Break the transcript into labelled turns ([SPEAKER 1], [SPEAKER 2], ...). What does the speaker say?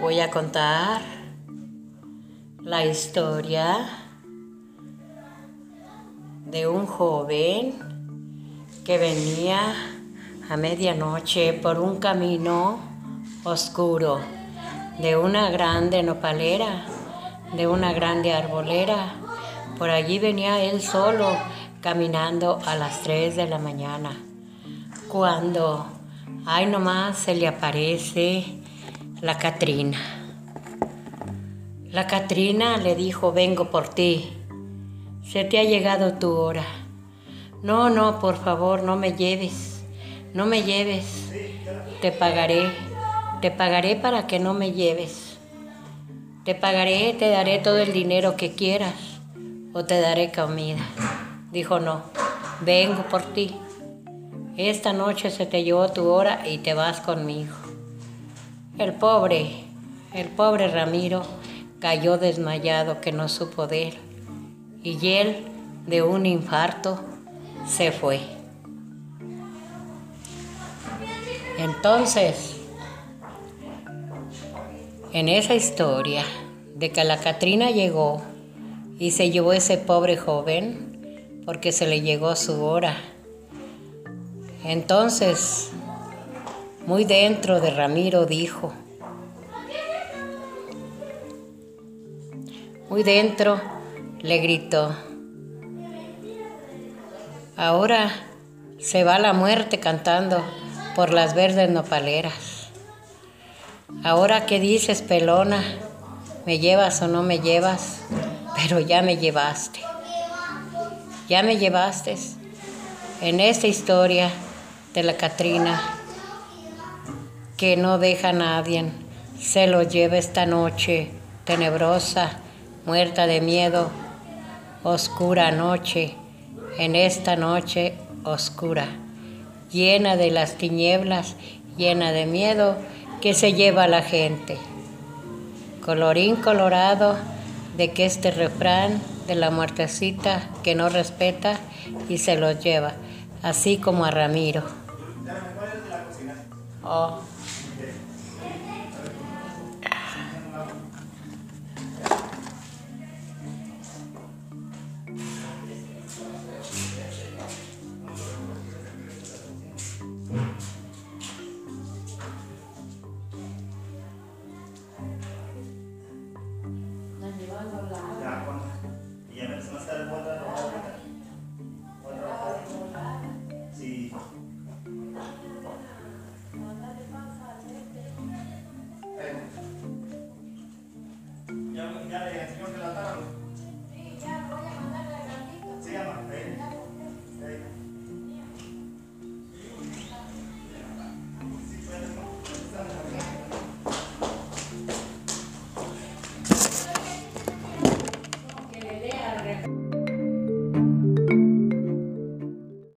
[SPEAKER 1] voy a contar la historia de un joven que venía a medianoche por un camino oscuro de una grande nopalera, de una grande arbolera. Por allí venía él solo caminando a las 3 de la mañana, cuando, ay nomás, se le aparece la Catrina. La Catrina le dijo, vengo por ti, se te ha llegado tu hora. No, no, por favor, no me lleves, no me lleves, te pagaré, te pagaré para que no me lleves. Te pagaré, te daré todo el dinero que quieras o te daré comida. Dijo, no, vengo por ti. Esta noche se te llevó tu hora y te vas conmigo. El pobre, el pobre Ramiro cayó desmayado que no supo de él y él de un infarto se fue. Entonces, en esa historia de que la Catrina llegó y se llevó ese pobre joven porque se le llegó su hora. Entonces, muy dentro de Ramiro dijo, muy dentro le gritó, ahora se va la muerte cantando por las verdes nopaleras. Ahora qué dices, pelona, ¿me llevas o no me llevas? Pero ya me llevaste. Ya me llevaste en esta historia de la Catrina que no deja a nadie, se lo lleva esta noche tenebrosa, muerta de miedo, oscura noche, en esta noche oscura, llena de las tinieblas, llena de miedo que se lleva a la gente. Colorín colorado de que este refrán de la muertecita que no respeta y se los lleva, así como a Ramiro. Oh. 你好，斑马。